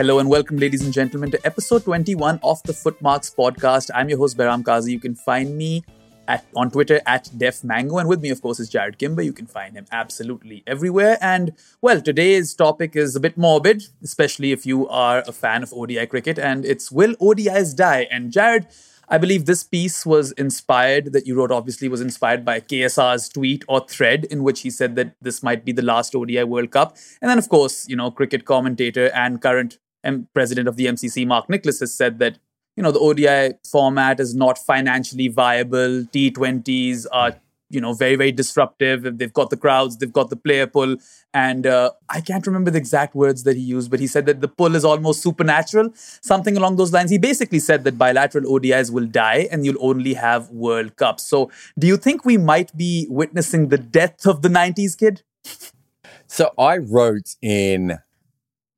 Hello and welcome, ladies and gentlemen, to episode 21 of the Footmarks podcast. I'm your host, Behram Kazi. You can find me at, on Twitter at DefMango. And with me, of course, is Jarrod Kimber. You can find him absolutely everywhere. And, well, today's topic is a bit morbid, especially if you are a fan of ODI cricket. And it's Will ODIs die? And, Jarrod, I believe this piece was inspired, that you wrote obviously was inspired by KSR's tweet or thread in which he said that this might be the last ODI World Cup. And then, of course, you know, cricket commentator and current M- president of the MCC, Mark Nicholas, has said that you know the ODI format is not financially viable. T20s are you know very very disruptive. They've got the crowds, they've got the player pull, and uh, I can't remember the exact words that he used, but he said that the pull is almost supernatural, something along those lines. He basically said that bilateral ODIs will die and you'll only have World Cups. So, do you think we might be witnessing the death of the '90s kid? So I wrote in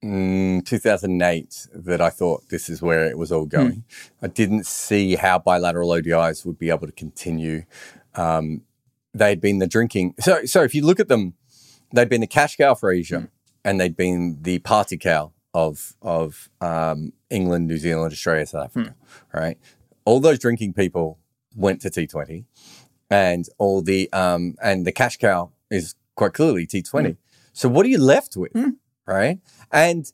mm, 2008 that I thought this is where it was all going. Mm. I didn't see how bilateral ODIs would be able to continue. Um, they'd been the drinking. So, so if you look at them, they'd been the cash cow for Asia, mm. and they'd been the party cow of of um, England, New Zealand, Australia, South Africa. Mm. Right, all those drinking people went to T20, and all the um, and the cash cow is quite clearly T20. Mm. So what are you left with? Right? And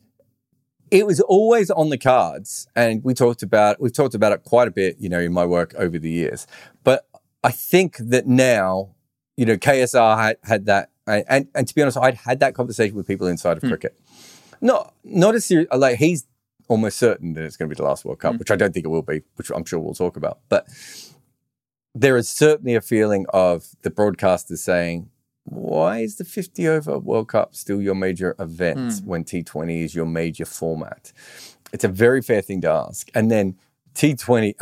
it was always on the cards, and we talked about we've talked about it quite a bit, you know, in my work over the years. But I think that now, you know, KSR had, had that, and and to be honest, I'd had that conversation with people inside of mm. cricket. Not not as serious. Like he's almost certain that it's going to be the last World Cup, mm. which I don't think it will be, which I'm sure we'll talk about. But there is certainly a feeling of the broadcasters saying, why is the 50 over World Cup still your major event mm. when T20 is your major format? It's a very fair thing to ask. And then T20,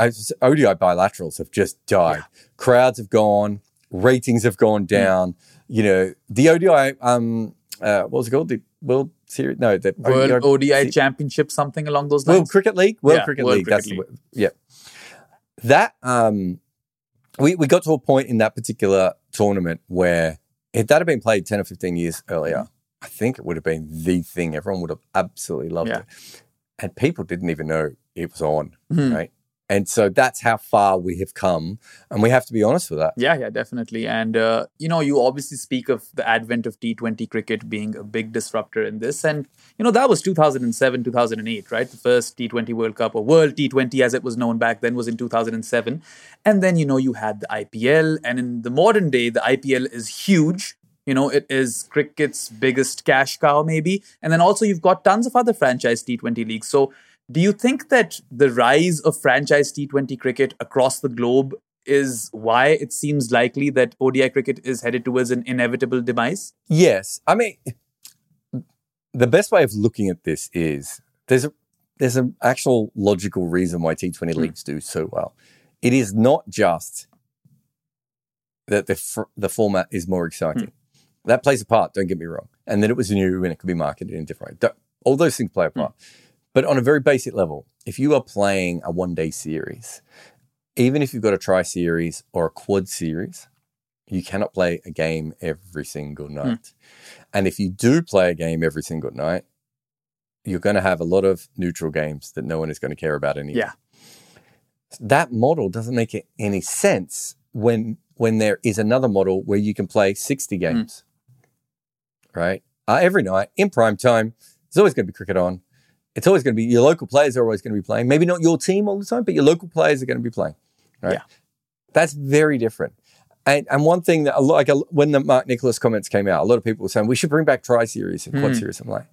ODI bilaterals have just died. Yeah. Crowds have gone, ratings have gone hmm. down. Mm. You know, the ODI, um, uh, what was it called? The World Series? No, the World ODI, ODI Championship, something along those lines. World Cricket League? World yeah, Cricket World League. Cricket that's League. The, yeah. That, um, we, we got to a point in that particular tournament where if that had been played 10 or 15 years earlier, mm. I think it would have been the thing. Everyone would have absolutely loved yeah. it. And people didn't even know it was on, mm. right? And so that's how far we have come. And we have to be honest with that. Yeah, yeah, definitely. And, uh, you know, you obviously speak of the advent of T20 cricket being a big disruptor in this. And, you know, that was 2007, 2008, right? The first T20 World Cup or World T20 as it was known back then was in 2007. And then, you know, you had the IPL. And in the modern day, the IPL is huge. You know, it is cricket's biggest cash cow, maybe. And then also you've got tons of other franchise T20 leagues. So do you think that the rise of franchise T20 cricket across the globe is why it seems likely that ODI cricket is headed towards an inevitable demise? Yes. I mean, the best way of looking at this is there's a there's an actual logical reason why T20 mm. leagues do so well. It is not just that the the format is more exciting. Mm. That plays a part. Don't get me wrong, and that it was new and it could be marketed in a different way. All those things play a part. Mm. But on a very basic level, if you are playing a one day series, even if you've got a tri series or a quad series, you cannot play a game every single hmm. night. Mm. And if you do play a game every single night, you're going to have a lot of neutral games that no one is going to care about anymore. Yeah. that model doesn't make it any sense when when there is another model where you can play 60 games, right? Uh, every night in prime time, there's always going to be cricket on. It's always going to be your local players are always going to be playing. Maybe not your team all the time, but your local players are going to be playing. Right? Yeah. That's very different. And, and one thing that, a lot- like a, when the Mark Nicholas comments came out, a lot of people were saying we should bring back tri series and quad Hmm. series. I'm like,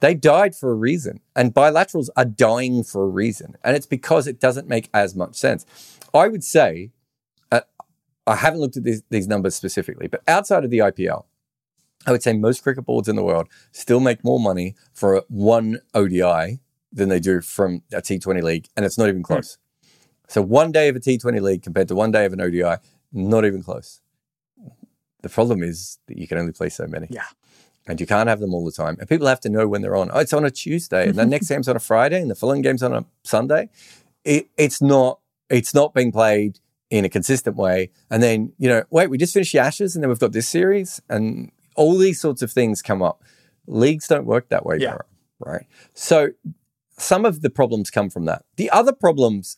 they died for a reason, and bilaterals are dying for a reason, and it's because it doesn't make as much sense. I would say, uh, I haven't looked at these, these numbers specifically, but outside of the IPL, I would say most cricket boards in the world still make more money for one ODI than they do from a T20 league, and it's not even hmm. close. So one day of a T20 league compared to one day of an ODI, not even close. The problem is that you can only play so many. Yeah. And you can't have them all the time. And people have to know when they're on. Oh, it's on a Tuesday, and the next game's on a Friday, and the following game's on a Sunday. It, it's not. It's not being played in a consistent way. And then you know, wait, we just finished the Ashes, and then we've got this series, and all these sorts of things come up. Leagues don't work that way, Yeah. Right? So some of the problems come from that. The other problems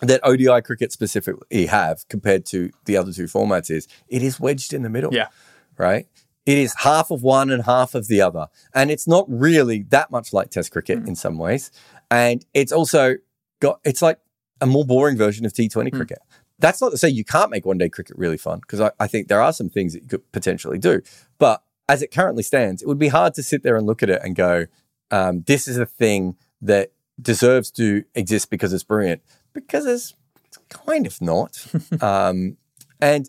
that ODI cricket specifically have compared to the other two formats is it is wedged in the middle. Yeah. Right? It is half of one and half of the other. And it's not really that much like Test cricket mm. in some ways. And it's also got, it's like a more boring version of T20 mm. cricket. That's not to say you can't make one day cricket really fun, because I, I think there are some things that you could potentially do. But as it currently stands, it would be hard to sit there and look at it and go, um, this is a thing that deserves to exist because it's brilliant, because it's, it's kind of not. um, and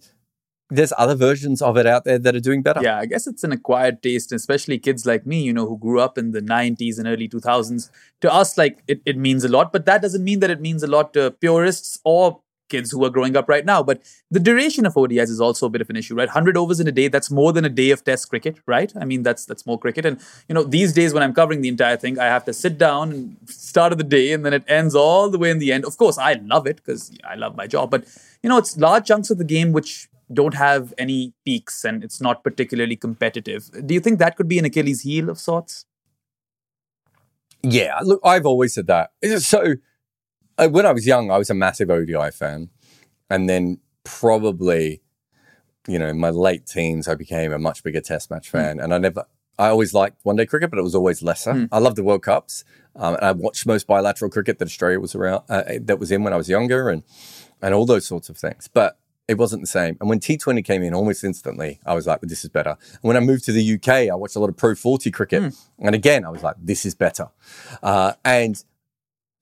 there's other versions of it out there that are doing better. Yeah, I guess it's an acquired taste, especially kids like me, you know, who grew up in the 90s and early 2000s. To us, like, it, it means a lot, but that doesn't mean that it means a lot to purists or kids who are growing up right now. But the duration of ODIs is also a bit of an issue, right? 100 overs in a day, that's more than a day of test cricket, right? I mean, that's that's more cricket. And, you know, these days when I'm covering the entire thing, I have to sit down and start of the day and then it ends all the way in the end. Of course, I love it because I love my job, but, you know, it's large chunks of the game which don't have any peaks and it's not particularly competitive. Do you think that could be an Achilles heel of sorts? Yeah, look, I've always said that. So, when I was young, I was a massive ODI fan. And then probably, you know, in my late teens, I became a much bigger test match fan. And I never, I always liked one day cricket, but it was always lesser. I loved the World Cups. Um, and I watched most bilateral cricket that Australia was around, uh, that was in when I was younger and, and all those sorts of things. But it wasn't the same. And when T20 came in almost instantly, I was like, well, this is better. And when I moved to the UK, I watched a lot of Pro 40 cricket. And again, I was like, this is better. Uh, and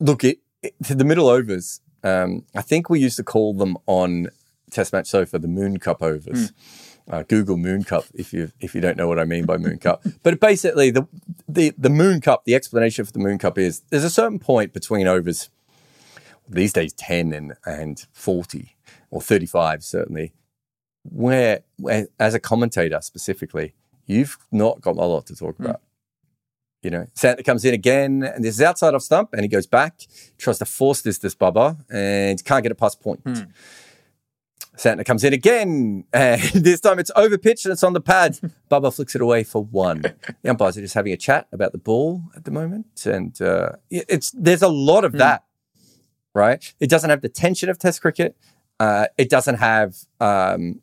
look, it, the middle overs, um, I think we used to call them on Test Match Sofa the Moon Cup overs. Uh, Google Moon Cup if you if you don't know what I mean by Moon Cup. But basically, the, the the Moon Cup, the explanation for the Moon Cup is there's a certain point between overs these days 10 and, and 40 or 35 certainly where, where as a commentator specifically you've not got a lot to talk about you know santa comes in again and this is outside off stump and he goes back tries to force this this bubba and can't get it past point Santa comes in again, and this time it's over pitch and it's on the pad. Bubba flicks it away for one. The umpires are just having a chat about the ball at the moment, and uh, it's there's a lot of that, right? It doesn't have the tension of Test cricket. Uh, it doesn't have um,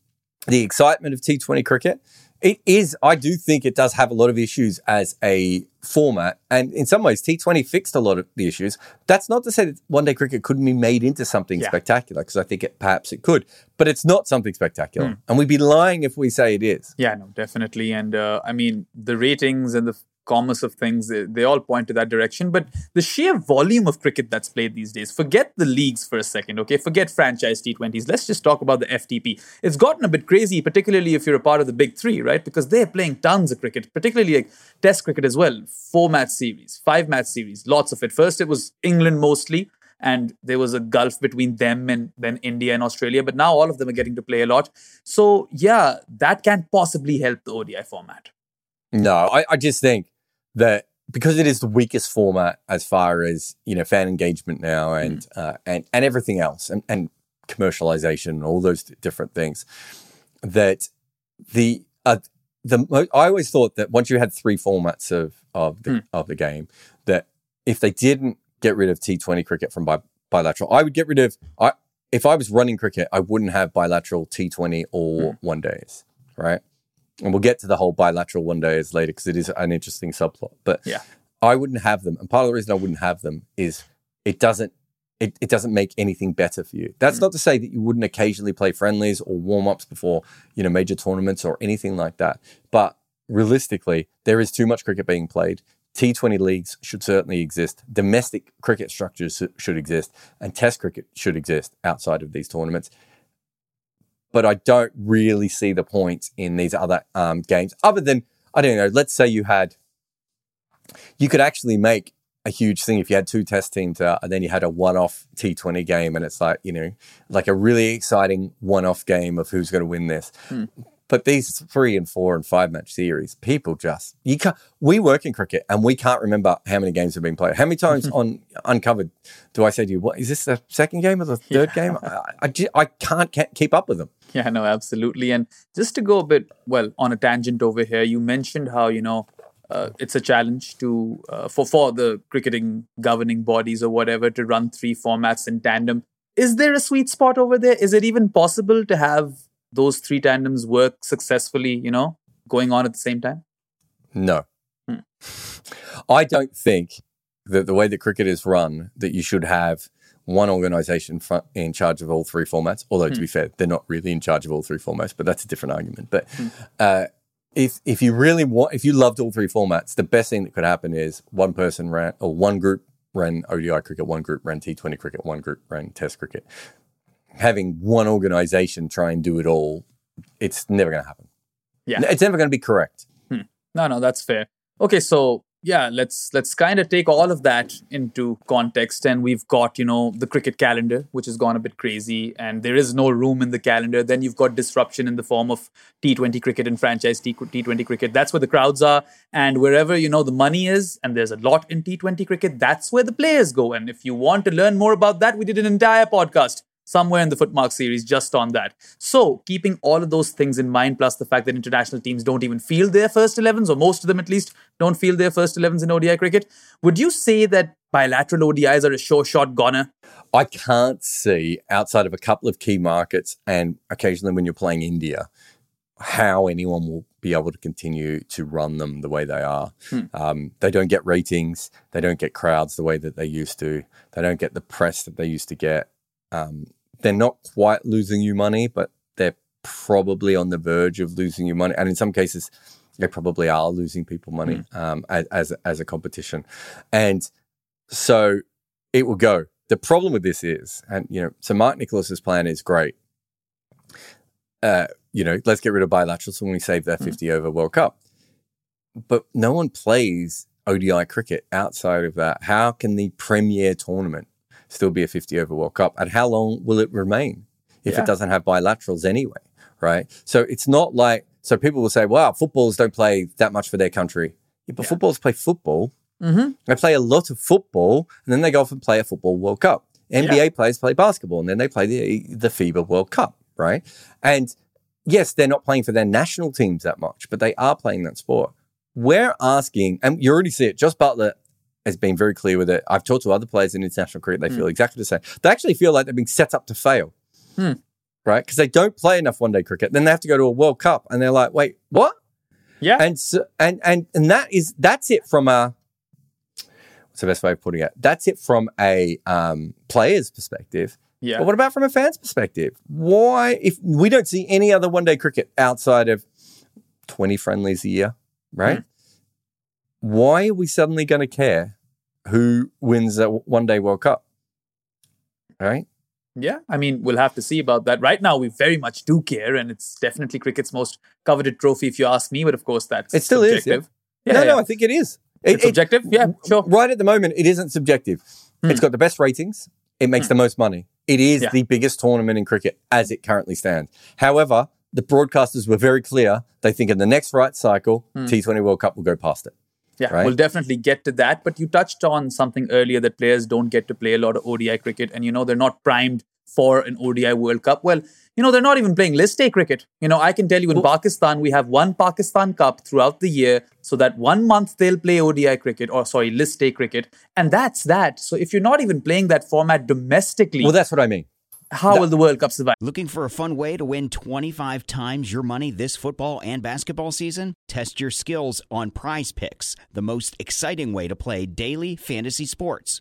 the excitement of T20 cricket. It is, I do think it does have a lot of issues as a format. And in some ways, T20 fixed a lot of the issues. That's not to say that one day cricket couldn't be made into something Yeah. spectacular, because I think it, perhaps it could, but it's not something spectacular. And we'd be lying if we say it is. Yeah, no, definitely. And uh, I mean, the ratings and the commerce of things, they, they all point to that direction. But the sheer volume of cricket that's played these days, forget the leagues for a second, okay? Forget franchise T20s. Let's just talk about the FTP. It's gotten a bit crazy, particularly if you're a part of the big three, right? Because they're playing tons of cricket, particularly like test cricket as well. Four match series, five match series, lots of it. First, it was England mostly. And there was a gulf between them and then India and Australia. But now all of them are getting to play a lot. So, yeah, that can't possibly help the ODI format. No, I, I just think that because it is the weakest format as far as you know fan engagement now and uh, and and everything else and, and commercialization and all those different things that the uh, the mo- I always thought that once you had three formats of of the of the game that if they didn't get rid of T20 cricket from bi- bilateral. I would get rid of. I if I was running cricket, I wouldn't have bilateral T20 or Mm. one days, right? And we'll get to the whole bilateral one days later because it is an interesting subplot. But Yeah. I wouldn't have them, and part of the reason I wouldn't have them is it doesn't it, it doesn't make anything better for you. That's mm. not to say that you wouldn't occasionally play friendlies or warm ups before you know major tournaments or anything like that. But realistically, there is too much cricket being played. T20 leagues should certainly exist. Domestic cricket structures should exist, and Test cricket should exist outside of these tournaments. But I don't really see the point in these other um, games, other than I don't know. Let's say you had, you could actually make a huge thing if you had two test teams out and then you had a one-off T20 game and it's like, you know, like a really exciting one-off game of who's going to win this. But these three and four and five match series, people just you can't. We work in cricket and we can't remember how many games have been played. How many times on Uncovered do I say to you, "What is this? The second game or the third game?" I, I, I can't keep up with them. Yeah, no, absolutely. And just to go a bit, well, on a tangent over here, you mentioned how, you know, uh, it's a challenge to uh, for for the cricketing governing bodies or whatever to run three formats in tandem. Is there a sweet spot over there? Is it even possible to have those three tandems work successfully? You know, going on at the same time. No. Hmm. I don't think that the way that cricket is run, that you should have one organization in charge of all three formats. Although, to hmm. be fair, they're not really in charge of all three formats, but that's a different argument. But hmm. uh, if if you really want, if you loved all three formats, the best thing that could happen is one person ran or one group ran ODI cricket, one group ran T20 cricket, one group ran Test cricket. Having one organization try and do it all, it's never going to happen. Yeah. It's never going to be correct. Hmm. No, no, that's fair. Okay, so yeah, let's let's kind of take all of that into context, and we've got you know the cricket calendar, which has gone a bit crazy, and there is no room in the calendar. Then you've got disruption in the form of T20 cricket and franchise T- T20 cricket. That's where the crowds are, and wherever you know the money is, and there's a lot in T20 cricket. That's where the players go. And if you want to learn more about that, we did an entire podcast somewhere in the footmark series just on that. So, keeping all of those things in mind, plus the fact that international teams don't even field their first 11s, or most of them at least don't field their first 11s in ODI cricket, would you say that bilateral ODIs are a sure shot goner? I can't see outside of a couple of key markets and occasionally when you're playing India, how anyone will be able to continue to run them the way they are. Um, they don't get ratings, they don't get crowds the way that they used to, they don't get the press that they used to get. Um, they're not quite losing you money, but they're probably on the verge of losing you money. And in some cases, they probably are losing people money um, as, as, a competition. And so it will go. The problem with this is, and you know, so Mark Nicholas's plan is great. Uh, you know, let's get rid of bilaterals when we save that 50 over World Cup. But no one plays ODI cricket outside of that. How can the premier tournament still be a 50 over World Cup? And how long will it remain if Yeah. it doesn't have bilaterals anyway? Right. So it's not like, so people will say, wow, footballers don't play that much for their country. Yeah, but footballers play football. Mm-hmm. They play a lot of football, and then they go off and play a football World Cup. NBA players play basketball, and then they play the the FIBA World Cup, right? And yes, they're not playing for their national teams that much, but they are playing that sport. We're asking, and you already see it. Jos Buttler has been very clear with it. I've talked to other players in international cricket; they feel exactly the same. They actually feel like they're being set up to fail, Hmm. right? Because they don't play enough one day cricket. Then they have to go to a World Cup, and they're like, "Wait, what?" Yeah. and so, and and and that is that's it from a what's the best way of putting it? That's it from a um, player's perspective. yeah. But what about from a fan's perspective? Why, if we don't see any other one day cricket outside of twenty friendlies a year, right? Why are we suddenly going to care who wins a one day World Cup? Right? Yeah, I mean, we'll have to see about that. Right now, we very much do care, and it's definitely cricket's most coveted trophy, if you ask me. But of course, that's It still is, subjective. no, Yeah, no. I think it is. It- It's it- objective. Yeah, sure. Right at the moment, it isn't subjective. Hmm. It's got the best ratings. It makes hmm. the most money. It is Yeah. the biggest tournament in cricket as it currently stands. However, the broadcasters were very clear. They think in the next right cycle, hmm. T20 World Cup will go past it. Yeah, right? we'll definitely get to that. But you touched on something earlier that players don't get to play a lot of ODI cricket, and you know they're not primed for an ODI World Cup? Well, you know, they're not even playing list A cricket. You know, I can tell you in well, Pakistan, we have one Pakistan Cup throughout the year. So that one month they'll play ODI cricket or, sorry, list A cricket. And that's that. So if you're not even playing that format domestically. Well, that's what I mean. How will the World Cup survive? Looking for a fun way to win 25 times your money this football and basketball season? Test your skills on prize picks, the most exciting way to play daily fantasy sports.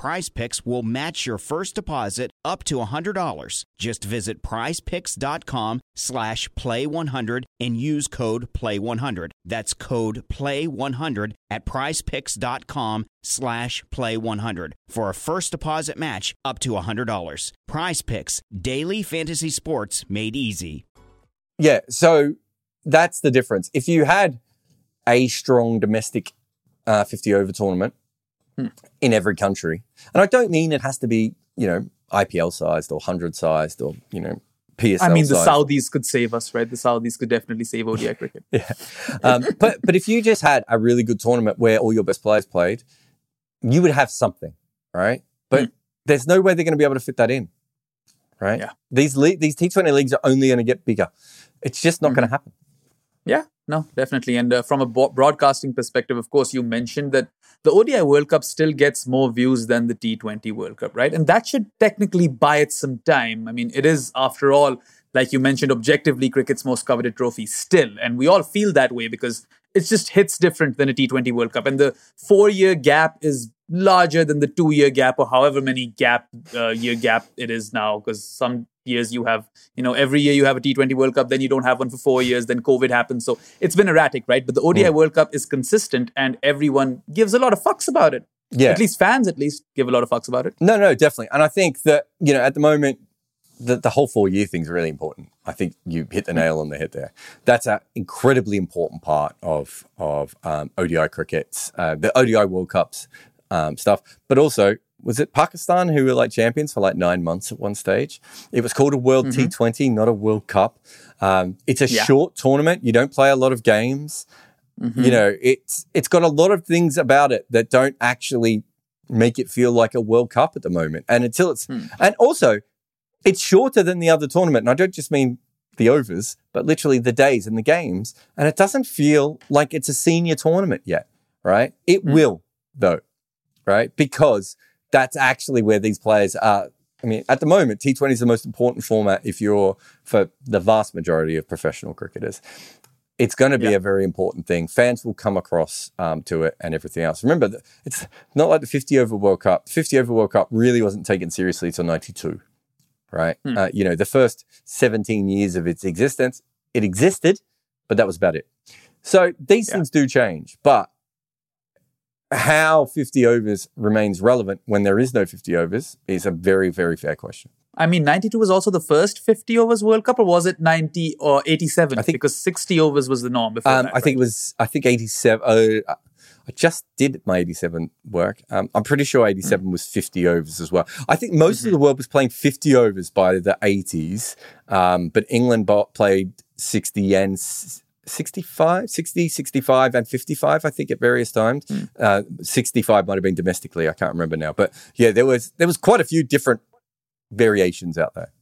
Prize Picks will match your first deposit up to $100. Just visit prizepicks.com slash play100 and use code play100. That's code play100 at prizepicks.com slash play100 for a first deposit match up to $100. Prize Picks, daily fantasy sports made easy. Yeah, so that's the difference. If you had a strong domestic uh, 50 over tournament, in every country. And I don't mean it has to be, you know, IPL sized or 100 sized or, you know, PSL I mean, the sized. Saudis could save us, right? The Saudis could definitely save ODI cricket. yeah. Um, but, but if you just had a really good tournament where all your best players played, you would have something, right? But mm. there's no way they're going to be able to fit that in, right? Yeah. These, le- these T20 leagues are only going to get bigger. It's just not mm-hmm. going to happen. Yeah, no, definitely. And uh, from a bo- broadcasting perspective, of course, you mentioned that the ODI World Cup still gets more views than the T20 World Cup, right? And that should technically buy it some time. I mean, it is, after all, like you mentioned, objectively cricket's most coveted trophy still. And we all feel that way because it just hits different than a T20 World Cup. And the four year gap is larger than the two year gap or however many gap uh, year gap it is now because some years you have you know every year you have a T20 World Cup then you don't have one for 4 years then covid happens. So it's been erratic right? But the ODI mm. World Cup is consistent and everyone gives a lot of fucks about it. Yeah. At least fans at least give a lot of fucks about it. No no definitely. And I think that you know at the moment the, the whole four year thing is really important. I think you hit the nail on the head there. That's an incredibly important part of of um, ODI crickets, uh, the ODI World Cups um, stuff, but also was it Pakistan who were like champions for like nine months at one stage? It was called a World mm-hmm. T20, not a World Cup. Um, it's a yeah. short tournament. You don't play a lot of games. Mm-hmm. You know, it's it's got a lot of things about it that don't actually make it feel like a World Cup at the moment. And until it's mm. and also it's shorter than the other tournament. And I don't just mean the overs, but literally the days and the games. And it doesn't feel like it's a senior tournament yet, right? It mm. will, though, right? Because that's actually where these players are. I mean, at the moment, T20 is the most important format if you're for the vast majority of professional cricketers. It's going to be yeah. a very important thing. Fans will come across um, to it and everything else. Remember, it's not like the 50 over World Cup. 50 over World Cup really wasn't taken seriously until 92, right? Hmm. Uh, you know, the first 17 years of its existence, it existed, but that was about it. So these yeah. things do change. But how 50 overs remains relevant when there is no 50 overs is a very, very fair question. I mean, 92 was also the first 50 overs World Cup, or was it 90 or 87? I think because 60 overs was the norm before. Um, that, I right? think it was. I think 87. Uh, I just did my 87 work. Um, I'm pretty sure 87 mm. was 50 overs as well. I think most mm-hmm. of the world was playing 50 overs by the 80s, um, but England played 60 and 65, 60, 65, and 55, I think, at various times. Mm. Uh, 65 might have been domestically. I can't remember now. But yeah, there was there was quite a few different variations out there.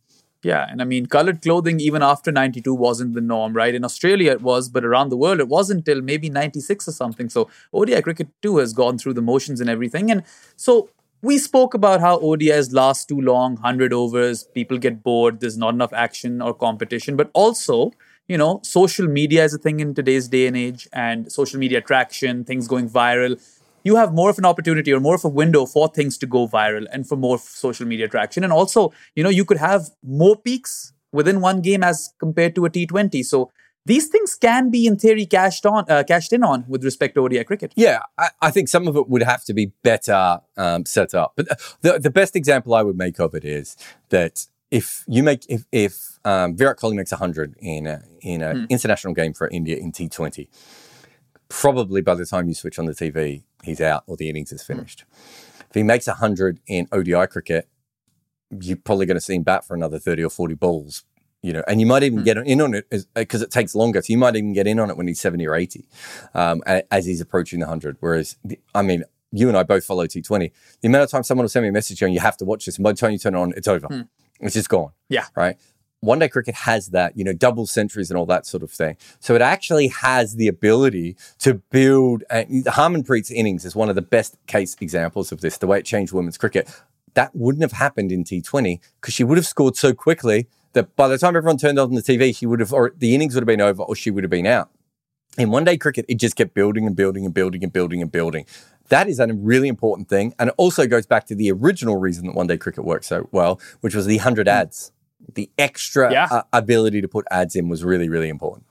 Yeah, and I mean, colored clothing even after 92 wasn't the norm, right? In Australia it was, but around the world it wasn't till maybe 96 or something. So ODI cricket too has gone through the motions and everything. And so we spoke about how ODIs last too long, 100 overs, people get bored, there's not enough action or competition, but also you know, social media is a thing in today's day and age, and social media traction, things going viral. You have more of an opportunity or more of a window for things to go viral and for more social media traction. And also, you know, you could have more peaks within one game as compared to a T20. So these things can be, in theory, cashed on, uh, cashed in on with respect to ODI cricket. Yeah, I, I think some of it would have to be better um, set up. But the, the best example I would make of it is that if you make if if um, Virat Kohli makes hundred in a, in an hmm. international game for India in T Twenty, probably by the time you switch on the TV, he's out or the innings is hmm. finished. If he makes hundred in ODI cricket, you're probably going to see him bat for another thirty or forty balls. You know, and you might even hmm. get in on it because uh, it takes longer. So you might even get in on it when he's seventy or eighty, um, as he's approaching the hundred. Whereas, the, I mean, you and I both follow T20. The amount of time someone will send me a message going, you have to watch this. And by the time you turn it on, it's over. It's just gone. Yeah. Right. One day cricket has that, you know, double centuries and all that sort of thing. So it actually has the ability to build. Uh, and Harmanpreet's innings is one of the best case examples of this, the way it changed women's cricket. That wouldn't have happened in T20 because she would have scored so quickly that by the time everyone turned on the TV, she would have, or the innings would have been over or she would have been out. In one day cricket, it just kept building and building and building and building and building. That is a really important thing. And it also goes back to the original reason that one day cricket worked so well, which was the 100 ads. The extra Yeah. uh, ability to put ads in was really, really important.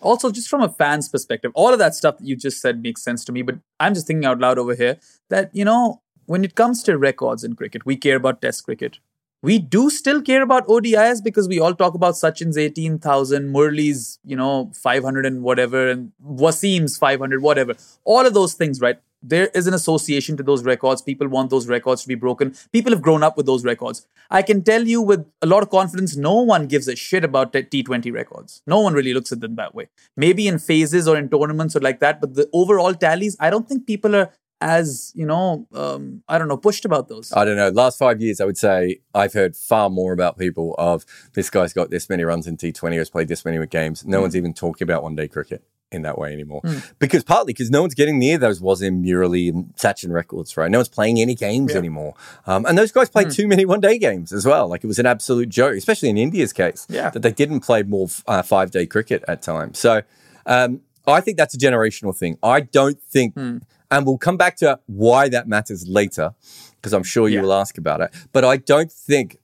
also just from a fan's perspective all of that stuff that you just said makes sense to me but i'm just thinking out loud over here that you know when it comes to records in cricket we care about test cricket we do still care about odis because we all talk about sachin's 18000 Murali's you know 500 and whatever and wasim's 500 whatever all of those things right there is an association to those records. People want those records to be broken. People have grown up with those records. I can tell you with a lot of confidence, no one gives a shit about t- T20 records. No one really looks at them that way. Maybe in phases or in tournaments or like that, but the overall tallies, I don't think people are as, you know, um, I don't know, pushed about those. I don't know. Last five years, I would say I've heard far more about people of this guy's got this many runs in T20, has played this many games. No one's even talking about one day cricket in that way anymore. Because partly because no one's getting near those Wasim, Murali, and Sachin records, right? No one's playing any games anymore. Um, and those guys played too many one day games as well. Like it was an absolute joke, especially in India's case, Yeah. that they didn't play more uh, five day cricket at times. So um, I think that's a generational thing. I don't think, and we'll come back to why that matters later, because I'm sure you Yeah. will ask about it. But I don't think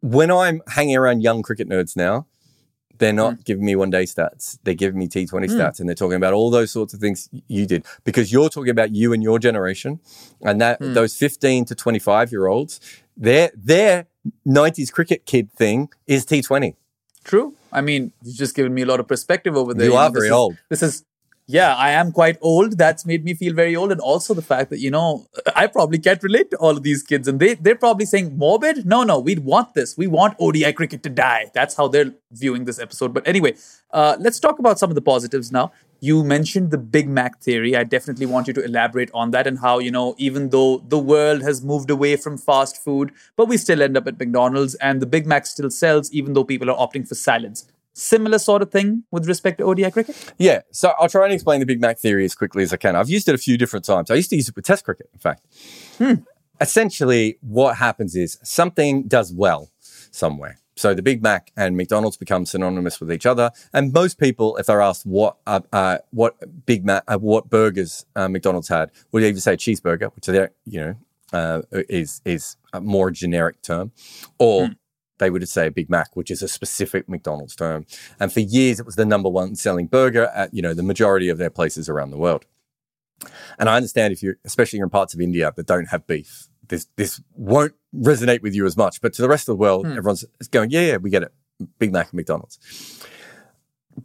when I'm hanging around young cricket nerds now, they're not mm. giving me one day stats. They're giving me T20 mm. stats and they're talking about all those sorts of things you did because you're talking about you and your generation and that mm. those 15 to 25 year olds, their, their 90s cricket kid thing is T20. True. I mean, you've just given me a lot of perspective over there. You are very is- old. This is, yeah, I am quite old. That's made me feel very old, and also the fact that you know I probably can't relate to all of these kids, and they they're probably saying morbid. No, no, we'd want this. We want ODI cricket to die. That's how they're viewing this episode. But anyway, uh, let's talk about some of the positives now. You mentioned the Big Mac theory. I definitely want you to elaborate on that and how, you know, even though the world has moved away from fast food, but we still end up at McDonald's and the Big Mac still sells even though people are opting for salads. Similar sort of thing with respect to ODI cricket? Yeah, so I'll try and explain the Big Mac theory as quickly as I can. I've used it a few different times. I used to use it with Test cricket, in fact. Essentially, what happens is something does well somewhere. So the Big Mac and McDonald's become synonymous with each other, and most people, if they're asked what uh, uh, what Big Mac, uh, what burgers uh, McDonald's had, would either say cheeseburger, which they you know uh, is is a more generic term, or they would say a Big Mac, which is a specific McDonald's term. And for years, it was the number one selling burger at you know the majority of their places around the world. And I understand if you, especially in parts of India that don't have beef, this this won't resonate with you as much. But to the rest of the world, hmm. everyone's going, yeah, yeah, we get it, Big Mac and McDonald's.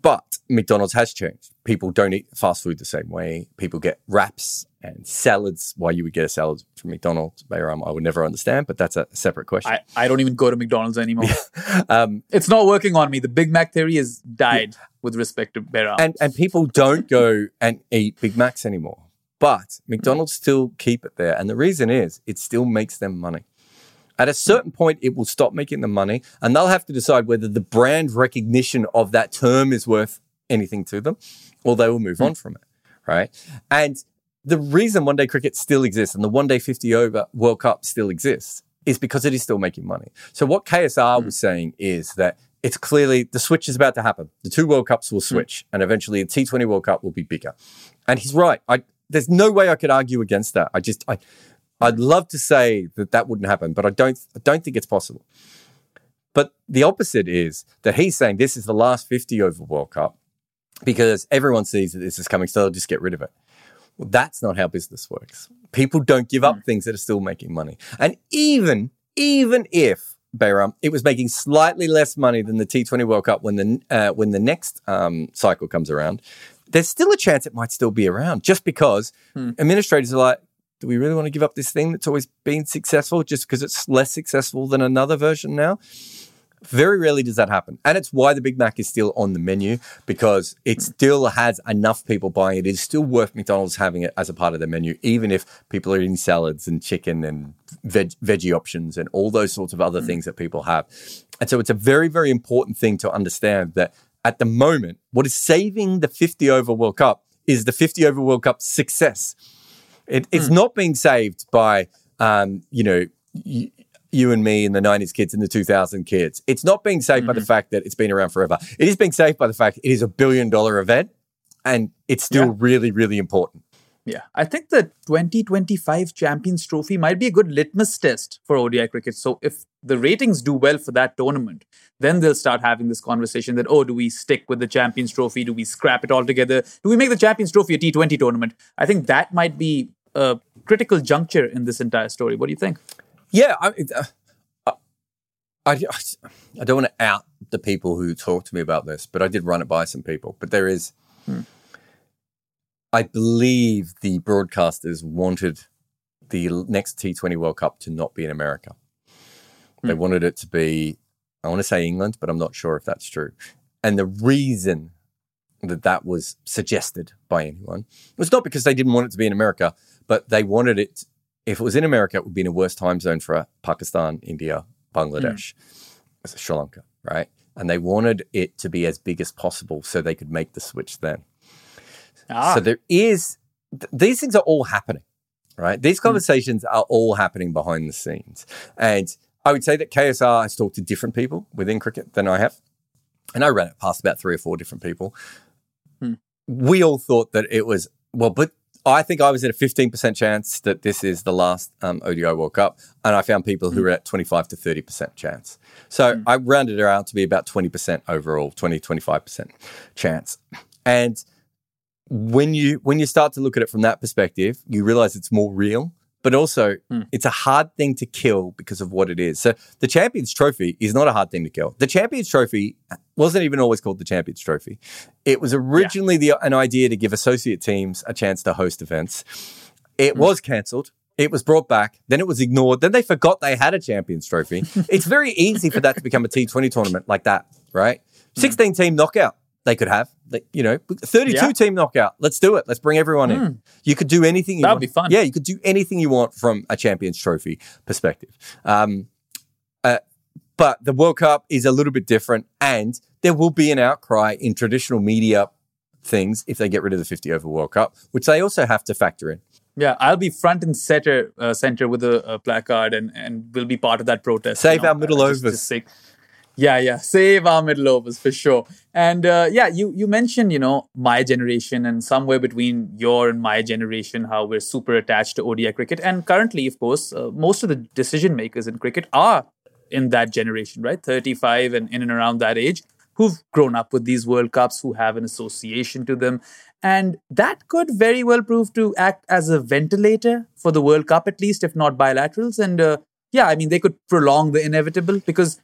But McDonald's has changed. People don't eat fast food the same way. People get wraps and salads. Why you would get a salad from McDonald's, Behram, I would never understand, but that's a separate question. I, I don't even go to McDonald's anymore. um, it's not working on me. The Big Mac theory has died with respect to Bear and and people don't go and eat Big Macs anymore. But McDonald's still keep it there, and the reason is it still makes them money. At a certain point, it will stop making the money, and they'll have to decide whether the brand recognition of that term is worth anything to them, or they will move hmm. on from it, right? And the reason one day cricket still exists and the one day 50 over World Cup still exists is because it is still making money. So what KSR hmm. was saying is that it's clearly the switch is about to happen. The two World Cups will hmm. switch, and eventually the T20 World Cup will be bigger. And he's right. I, there's no way I could argue against that. I just, I, I'd love to say that that wouldn't happen, but I don't, I don't think it's possible. But the opposite is that he's saying this is the last 50 over World Cup because everyone sees that this is coming, so they'll just get rid of it. Well, that's not how business works. People don't give up things that are still making money. And even, even if Behram, it was making slightly less money than the T20 World Cup when the uh, when the next um, cycle comes around. There's still a chance it might still be around, just because Hmm. administrators are like, do we really want to give up this thing that's always been successful just because it's less successful than another version now? Very rarely does that happen. And it's why the Big Mac is still on the menu because it still has enough people buying it. It is still worth McDonald's having it as a part of their menu, even if people are eating salads and chicken and veg- veggie options and all those sorts of other things that people have. And so it's a very, very important thing to understand that at the moment, what is saving the 50 over World Cup is the 50 over World Cup success. It, it's not being saved by, um, you know, y- you and me and the 90s kids and the 2000 kids. It's not being saved by the fact that it's been around forever. It is being saved by the fact it is a billion dollar event and it's still Yeah. really, really important. Yeah, I think the 2025 Champions Trophy might be a good litmus test for ODI cricket. So if the ratings do well for that tournament, then they'll start having this conversation that, oh, do we stick with the Champions Trophy? Do we scrap it altogether? Do we make the Champions Trophy a T20 tournament? I think that might be a critical juncture in this entire story. What do you think? Yeah, I, uh, I, I, I don't want to out the people who talk to me about this, but I did run it by some people. But there is, I believe the broadcasters wanted the next T20 World Cup to not be in America. They wanted it to be, I want to say England, but I'm not sure if that's true. And the reason that that was suggested by anyone It was not because they didn't want it to be in America, but they wanted it if it was in America, it would be in a worse time zone for uh, Pakistan, India, Bangladesh, mm. Sri Lanka, right? And they wanted it to be as big as possible so they could make the switch then. Ah, So there is, th- these things are all happening, right? These mm. conversations are all happening behind the scenes. And I would say that KSR has talked to different people within cricket than I have. And I ran it past about three or four different people. We all thought that it was, well, but I think I was at a 15% chance that this is the last um, ODI World Cup. And I found people who were at 25 to 30% chance. So I rounded it out to be about 20% overall, 20, 25% chance. And when you when you start to look at it from that perspective, you realize it's more real, but also hmm. it's a hard thing to kill because of what it is. So the Champions Trophy is not a hard thing to kill. The Champions Trophy wasn't even always called the Champions Trophy. It was originally the an idea to give associate teams a chance to host events. It hmm. was cancelled. It was brought back. Then it was ignored. Then they forgot they had a Champions Trophy. it's very easy for that to become a T20 tournament like that, right? Hmm. 16 team knockout they could have. You know, 32 Yeah. team knockout. Let's do it. Let's bring everyone in. You could do anything That would be fun. Yeah, you could do anything you want from a Champions Trophy perspective. Um, uh, but the World Cup is a little bit different, and there will be an outcry in traditional media things if they get rid of the 50 over World Cup, which they also have to factor in. yeah, I'll be front and center, uh, center with a, a placard and, and will be part of that protest. Save our middle Uh, overs. just say- yeah, yeah, save our middle overs for sure. And uh, yeah, you you mentioned you know my generation and somewhere between your and my generation how we're super attached to ODI cricket. And currently, of course, uh, most of the decision makers in cricket are in that generation, right? 35 and in and around that age, who've grown up with these World Cups, who have an association to them. And that could very well prove to act as a ventilator for the World Cup, at least, if not bilaterals. And uh, yeah, I mean, they could prolong the inevitable because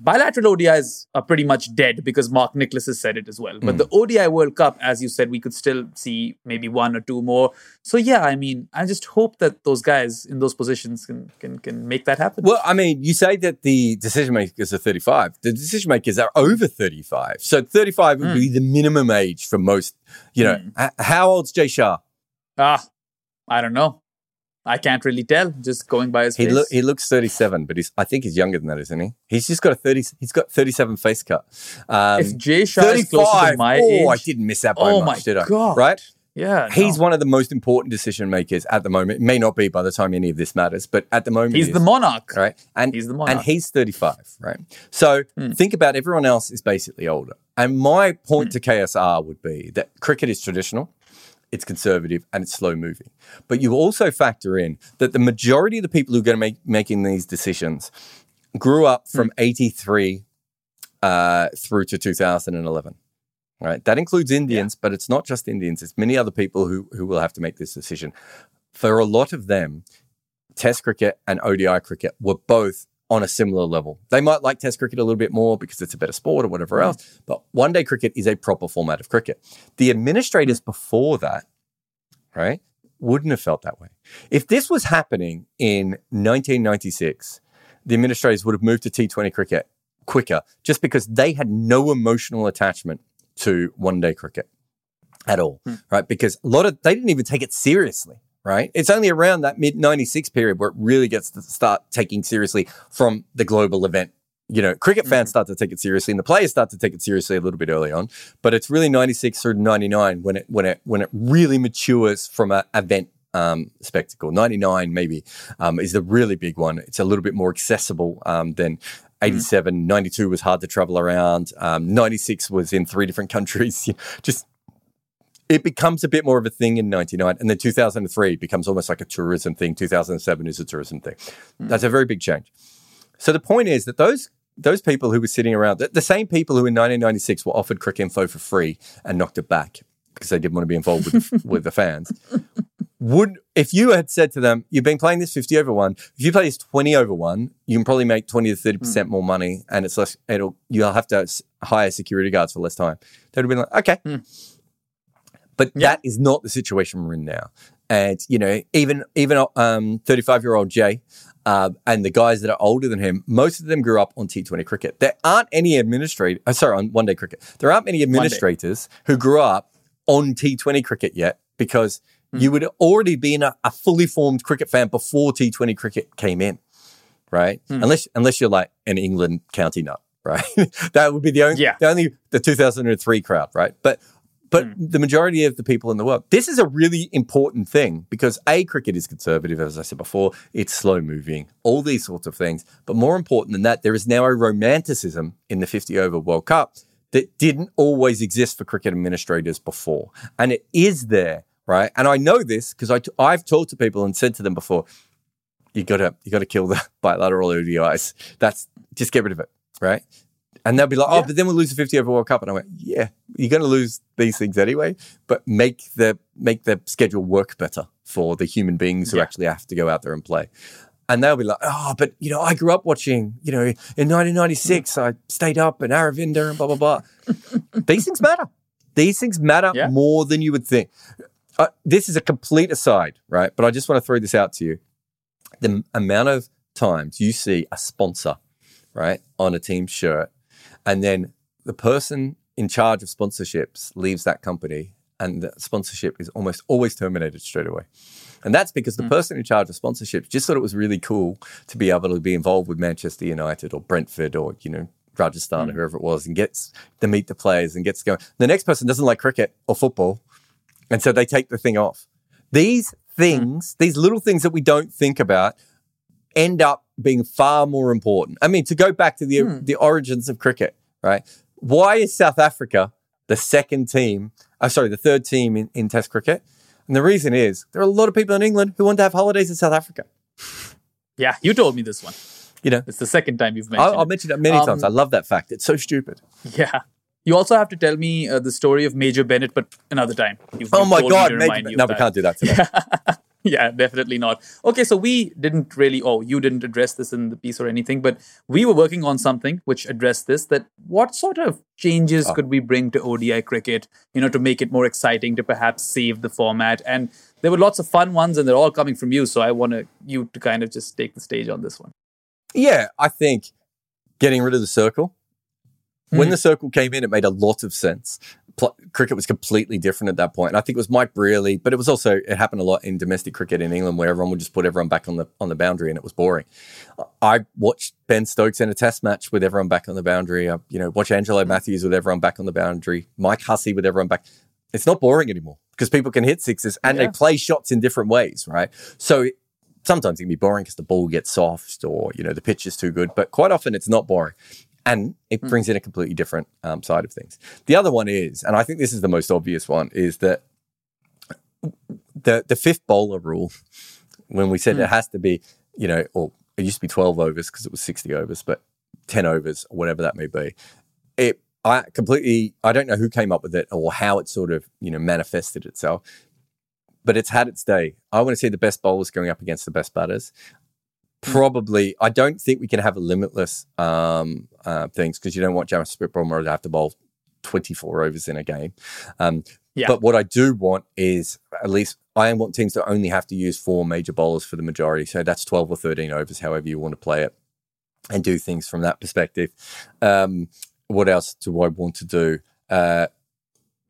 bilateral ODIs are pretty much dead because Mark Nicholas has said it as well. But the hmm. ODI World Cup, as you said, we could still see maybe one or two more. So yeah, I mean, I just hope that those guys in those positions can can can make that happen. Well, I mean, you say that the decision makers are 35. The decision makers are over 35. So 35 would be hmm. the minimum age for most, you know. Hmm. h- How old's Jay Shah? Ah, I don't know. I can't really tell. Just going by his He, face. look, he looks 37, but he's, I think he's younger than that, isn't he? He's just got a 30, he's got 37 face cut. Um, if Jay Shah is closer to my oh, age, I didn't miss that by Oh much, did I? God. Right? yeah, He's no. one of the most important decision makers at the moment. It may not be by the time any of this matters, but at the moment, he's he the monarch. right? And He's the monarch. Hmm. he's 35, right? So think about everyone else is basically older. And my point to KSR would be that cricket is traditional, it's conservative, and it's slow moving. But you also factor in that the majority of the people who are going to make making these decisions grew up from 83 uh, through to 2011. Right, that includes Indians, but it's not just Indians. It's many other people who who will have to make this decision. For a lot of them, Test cricket and ODI cricket were both on a similar level. They might like Test cricket a little bit more because it's a better sport or whatever Mm. else, but one day cricket is a proper format of cricket. The administrators Mm. before that, right, wouldn't have felt that way. If this was happening in 1996, the administrators would have moved to T20 cricket quicker just because they had no emotional attachment to one day cricket at all, right? Because a lot of they didn't even take it seriously, right? It's only around that mid 96 period where it really gets to start taking seriously from the global event. You know, cricket fans start to take it seriously and the players start to take it seriously a little bit early on, but it's really 96 through 99 when it when it when it really matures from an event um, spectacle. 99 maybe um, is the really big one. It's a little bit more accessible um, than 87. 92 was hard to travel around. Um, 96 was in three different countries. Just it becomes a bit more of a thing in 99 and then 2003 becomes almost like a tourism thing. 2007 is a tourism thing. Hmm. That's a very big change. So the point is that those those people who were sitting around the, the same people who in 1996 were offered Cricinfo for free and knocked it back because they didn't want to be involved with the, with the fans would if you had said to them you've been playing this 50 over 1 if you play this 20 over 1 you can probably make 20 to 30 hmm. percent more money and it's less it'll you'll have to hire security guards for less time. They'd have been like okay hmm. But that is not the situation we're in now. And you know, even even um, thirty-five year old Jay uh, and the guys that are older than him, most of them grew up on T Twenty cricket. There aren't any administrators. Uh, sorry, on one day cricket. There aren't many administrators who grew up on T Twenty cricket yet because you would already been a, a fully formed cricket fan before T Twenty cricket came in, right? Unless unless you're like an England county nut, right? that would be the only Yeah. the only the two thousand and three crowd, right? But but hmm. the majority of the people in the world, this is a really important thing because A, cricket is conservative, as I said before, it's slow moving, all these sorts of things. But more important than that, there is now a romanticism in the 50 over World Cup that didn't always exist for cricket administrators before. And it is there, right? And I know this because I t- I've talked to people and said to them before, you gotta you gotta kill the bilateral ODIs. That's just get rid of it, right? And they'll be like, oh, but then we'll lose the 50 over World Cup. And I went, yeah, you're going to lose these things anyway, but make the make the schedule work better for the human beings who Yeah. actually have to go out there and play. And they'll be like, oh, but you know, I grew up watching, you know, in 1996, I stayed up in Aravinda and blah blah blah. These things matter. These things matter Yeah. more than you would think. Uh, this is a complete aside, right? But I just want to throw this out to you. The amount of times you see a sponsor, right, on a team shirt, and then the person in charge of sponsorships leaves that company, and the sponsorship is almost always terminated straight away. And that's because the hmm. person in charge of sponsorships just thought it was really cool to be able to be involved with Manchester United or Brentford or, you know, Rajasthan or hmm. whoever it was and gets to meet the players and gets going. The next person doesn't like cricket or football. And so they take the thing off. These hmm. things, these little things that we don't think about, end up being far more important. I mean, to go back to the the origins of cricket, right? Why is South Africa the second team? Uh, sorry, the third team in, in Test cricket? And the reason is there are a lot of people in England who want to have holidays in South Africa. Yeah, you told me this one. You know, It's the second time you've mentioned. I'll, I'll it. mention it many Um, times. I love that fact. It's so stupid. Yeah. You also have to tell me uh, the story of Major Bennett, but another time. You've, Oh my God! remind you no, we can't do that today. yeah, definitely not. Okay, so we didn't really, oh, you didn't address this in the piece or anything, but we were working on something which addressed this that what sort of changes Ah. could we bring to ODI cricket, you know, to make it more exciting, to perhaps save the format? And there were lots of fun ones, and they're all coming from you. So I want to, you to kind of just take the stage on this one. Yeah, I think getting rid of the circle. When Hmm. the circle came in, it made a lot of sense. Pl- cricket was completely different at that point. And I think it was Mike Brearley, but it was also it happened a lot in domestic cricket in England, where everyone would just put everyone back on the on the boundary, and it was boring. I watched Ben Stokes in a Test match with everyone back on the boundary. I, you know, watch Angelo Mathews with everyone back on the boundary. Mike Hussey with everyone back. It's not boring anymore because people can hit sixes and they play shots in different ways, right? So sometimes it can be boring because the ball gets soft or you know the pitch is too good but quite often it's not boring and it brings in a completely different um, side of things the other one is and i think this is the most obvious one is that the the fifth bowler rule when we said it has to be you know or it used to be 12 overs because it was 60 overs but 10 overs whatever that may be it i completely i don't know who came up with it or how it sort of you know manifested itself but it's had its day. I want to see the best bowlers going up against the best batters. Probably, I don't think we can have a limitless um, uh, things because you don't want Jarrod Smith-Bromwell to have to bowl 24 overs in a game. Um, Yeah. But what I do want is at least I want teams to only have to use four major bowlers for the majority. So that's 12 or 13 overs, however you want to play it, and do things from that perspective. Um, what else do I want to do? Uh,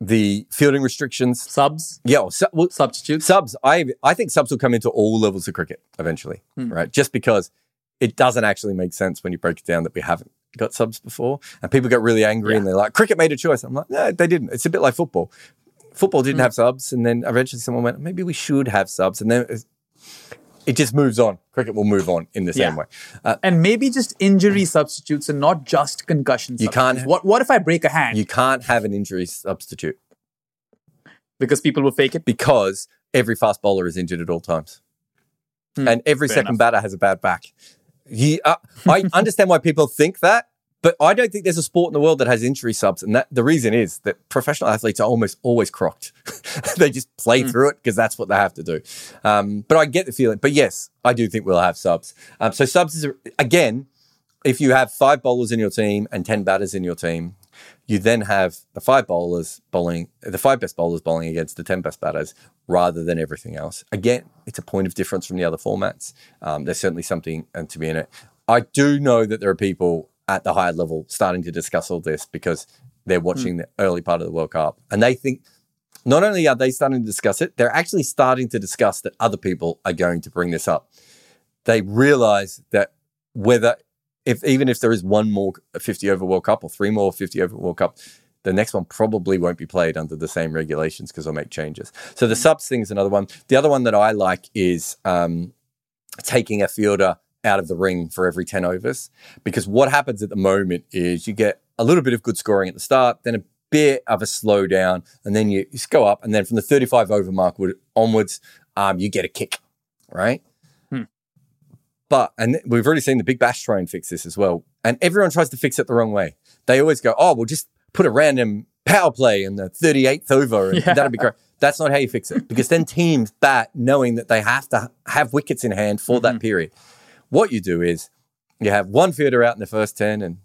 the fielding restrictions. Subs, Yeah, well, su- well, substitutes. subs. I I think subs will come into all levels of cricket eventually, Hmm. right? Just because it doesn't actually make sense when you break it down that we haven't got subs before, and people get really angry and they're like, "Cricket made a choice." I'm like, "No, they didn't." It's a bit like football. Football didn't Hmm. have subs, and then eventually someone went, "Maybe we should have subs," and then it- just moves on. Cricket will move on in the same Yeah. way. Uh, and maybe just injury substitutes and not just concussion You can't- What, what if I break a hand? you can't have an injury substitute because people will fake it. because every fast bowler is injured at all times. and every fair second enough. batter has a bad back. He, uh, I understand why people think that, but I don't think there's a sport in the world that has injury subs. And that the reason is that professional athletes are almost always crocked. they just play through it because that's what they have to do. Um, but I get the feeling. But yes, I do think we'll have subs. Um, so subs is again, if you have five bowlers in your team and ten batters in your team, you then have the five bowlers bowling, the five best bowlers bowling against the 10 best batters rather than everything else. Again, it's a point of difference from the other formats. Um, there's certainly something uh, to be in it. I do know that there are people at the higher level starting to discuss all this because they're watching the early part of the World Cup and they think not only are they starting to discuss it, they're actually starting to discuss that other people are going to bring this up. They realize that whether if even if there is one more 50 over World Cup or three more 50 over World Cup, the next one probably won't be played under the same regulations because they'll make changes. So the subs thing is another one. The other one that I like is um, taking a fielder out of the ring for every 10 overs because what happens at the moment is you get a little bit of good scoring at the start, then a bit of a slowdown, and then you, you just go up, and then from the 35 over mark onwards, um, you get a kick, right? But, and we've already seen the Big Bash try and fix this as well. And everyone tries to fix it the wrong way. They always go, oh, we'll just put a random power play in the 38th over and Yeah. that'd be great. That's not how you fix it because then teams bat knowing that they have to have wickets in hand for that period. What you do is you have one fielder out in the first 10 and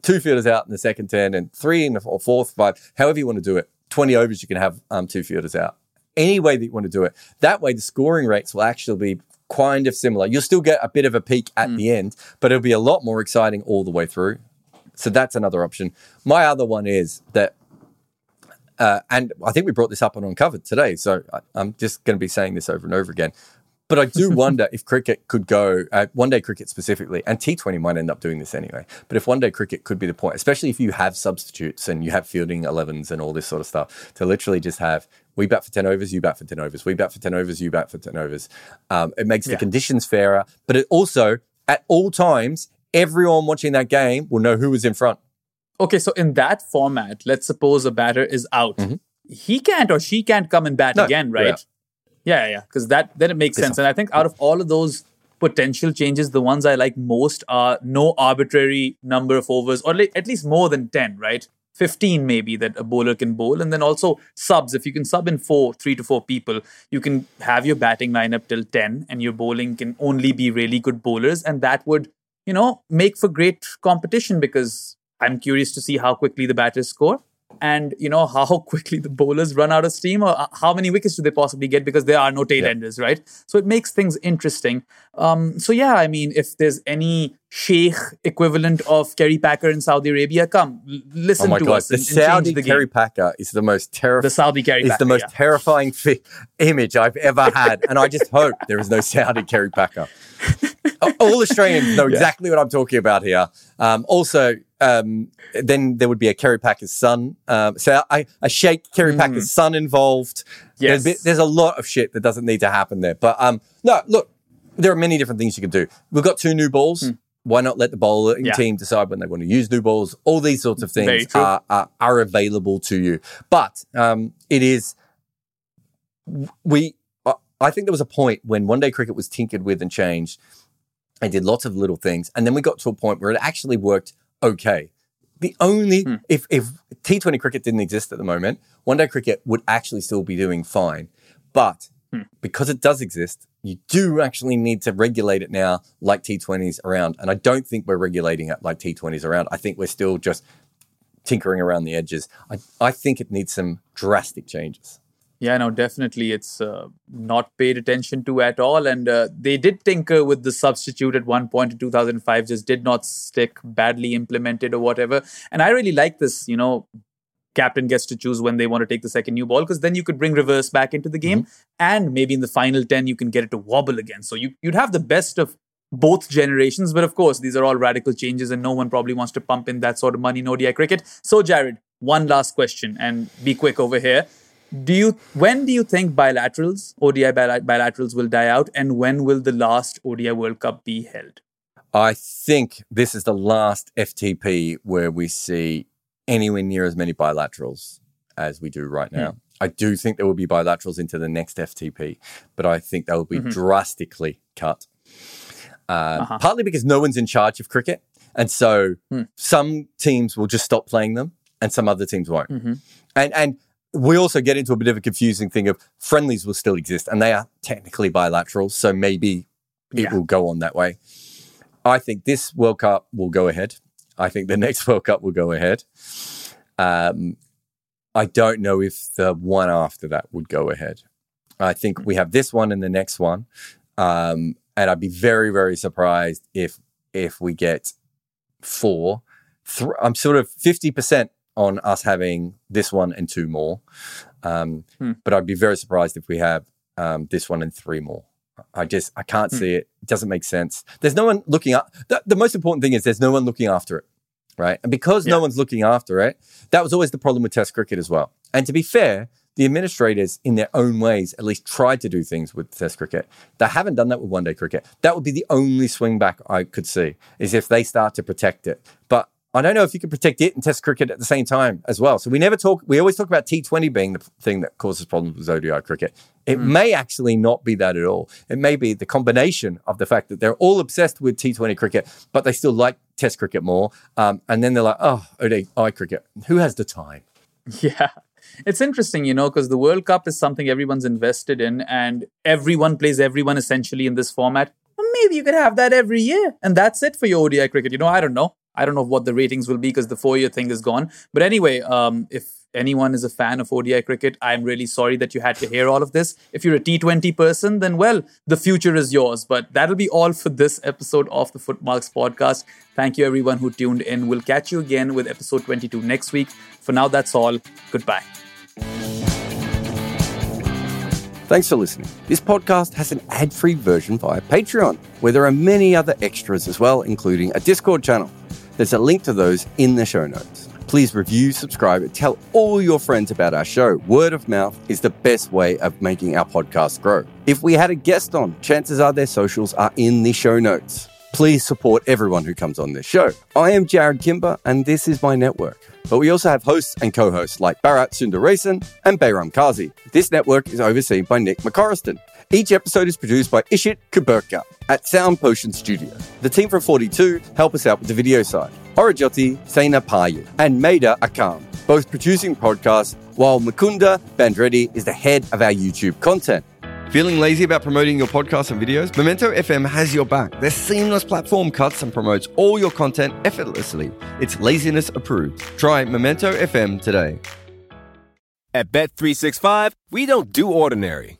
two fielders out in the second 10 and three in the fourth, five, however you want to do it. 20 overs, you can have um, two fielders out. Any way that you want to do it. That way, the scoring rates will actually be kind of similar. You'll still get a bit of a peak at the end, but it'll be a lot more exciting all the way through. So that's another option. My other one is that, uh, and I think we brought this up on Uncovered today, so I, I'm just going to be saying this over and over again. But I do wonder if cricket could go, uh, one day cricket specifically, and T20 might end up doing this anyway. But if one day cricket could be the point, especially if you have substitutes and you have fielding 11s and all this sort of stuff, to literally just have we bat for 10 overs, you bat for 10 overs, we bat for 10 overs, you bat for 10 overs. Um, it makes the conditions fairer, but it also, at all times, everyone watching that game will know who was in front. Okay, so in that format, let's suppose a batter is out. He can't or she can't come and bat Mm-hmm. No, again, right? Yeah, yeah, because that then it makes sense. And I think out of all of those potential changes, the ones I like most are no arbitrary number of overs, or like at least more than ten, right? Fifteen maybe that a bowler can bowl, and then also subs. If you can sub in four, three to four people, you can have your batting lineup till ten, and your bowling can only be really good bowlers, and that would you know make for great competition because I'm curious to see how quickly the batters score and you know how quickly the bowlers run out of steam or uh, how many wickets do they possibly get because there are no tail enders right so it makes things interesting um, so yeah i mean if there's any sheikh equivalent of kerry packer in saudi arabia come l- Oh listen my to God. us The and, and Saudi the Kerry game Packer is the most terrifying. the saudi kerry is packer the most yeah. terrifying fi- image I've ever had. And I just hope there is no Saudi Kerry Packer. All Australians know exactly what I'm talking about here. Um, also, um, then there would be a Kerry Packer's son. Um, so I shake Kerry Packer's son involved. There's, Yes. bit- there's a lot of shit that doesn't need to happen there. But um, no, look, there are many different things you can do. We've got two new balls. Why not let the bowling Yeah. team decide when they want to use new balls? All these sorts of things are, are, are available to you. But um, it is we I- I think there was a point when one day cricket was tinkered with and changed and did lots of little things and then we got to a point where it actually worked okay the only Hmm. if if T20 cricket didn't exist at the moment one day cricket would actually still be doing fine but hmm. because it does exist, you do actually need to regulate it now like T20s around. And I don't think we're regulating it like T20s around. I think we're still just tinkering around the edges. I, I think it needs some drastic changes. Yeah, no, definitely. It's uh, not paid attention to at all. And uh, they did tinker with the substitute at one point in 2005, just did not stick, badly implemented or whatever. And I really like this, you know, captain gets to choose when they want to take the second new ball because then you could bring reverse back into the game. Mm-hmm. And maybe in the final 10, you can get it to wobble again. So you, you'd have the best of both generations. But of course, these are all radical changes, and no one probably wants to pump in that sort of money in ODI cricket. So, Jarrod, one last question, and be quick over here do you when do you think bilaterals odi bilaterals will die out and when will the last odi world cup be held i think this is the last ftp where we see anywhere near as many bilaterals as we do right now hmm. i do think there will be bilaterals into the next ftp but i think they will be mm-hmm. drastically cut uh, uh-huh. partly because no one's in charge of cricket and so hmm. some teams will just stop playing them and some other teams won't mm-hmm. and and we also get into a bit of a confusing thing of friendlies will still exist and they are technically bilateral. So maybe it yeah. will go on that way. I think this World Cup will go ahead. I think the next World Cup will go ahead. Um, I don't know if the one after that would go ahead. I think we have this one and the next one. Um, and I'd be very, very surprised if if we get four. Th- I'm sort of 50% on us having this one and two more. Um, hmm. But I'd be very surprised if we have um, this one and three more. I just I can't hmm. see it. It doesn't make sense. There's no one looking up. The, the, most important thing is there's no one looking after it, right? And because yeah. no one's looking after it, that was always the problem with Test cricket as well. And to be fair, the administrators, in their own ways, at least tried to do things with Test cricket. They haven't done that with One Day cricket. That would be the only swing back I could see is if they start to protect it. But I don't know if you can protect it and test cricket at the same time as well. So we never talk, we always talk about T20 being the thing that causes problems with ODI cricket. It mm. may actually not be that at all. It may be the combination of the fact that they're all obsessed with T20 cricket, but they still like test cricket more. Um, and then they're like, oh, ODI cricket, who has the time? Yeah. It's interesting, you know, because the World Cup is something everyone's invested in and everyone plays everyone essentially in this format. Maybe you could have that every year and that's it for your ODI cricket. You know, I don't know. I don't know what the ratings will be because the four year thing is gone. But anyway, um, if anyone is a fan of ODI cricket, I'm really sorry that you had to hear all of this. If you're a T20 person, then well, the future is yours. But that'll be all for this episode of the Footmarks podcast. Thank you, everyone who tuned in. We'll catch you again with episode 22 next week. For now, that's all. Goodbye. Thanks for listening. This podcast has an ad free version via Patreon, where there are many other extras as well, including a Discord channel. There's a link to those in the show notes. Please review, subscribe, and tell all your friends about our show. Word of mouth is the best way of making our podcast grow. If we had a guest on, chances are their socials are in the show notes. Please support everyone who comes on this show. I am Jarrod Kimber, and this is my network. But we also have hosts and co hosts like Bharat Sundaresan and Behram Kazi. This network is overseen by Nick McCorriston. Each episode is produced by Ishit Kuberkar at Sound Potion Studio. The team from 42 help us out with the video side. Orajoti Sena Payu and Maida Akam, both producing podcasts, while Mukunda Bandreddi is the head of our YouTube content. Feeling lazy about promoting your podcasts and videos? Memento FM has your back. Their seamless platform cuts and promotes all your content effortlessly. It's laziness approved. Try Memento FM today. At Bet365, we don't do ordinary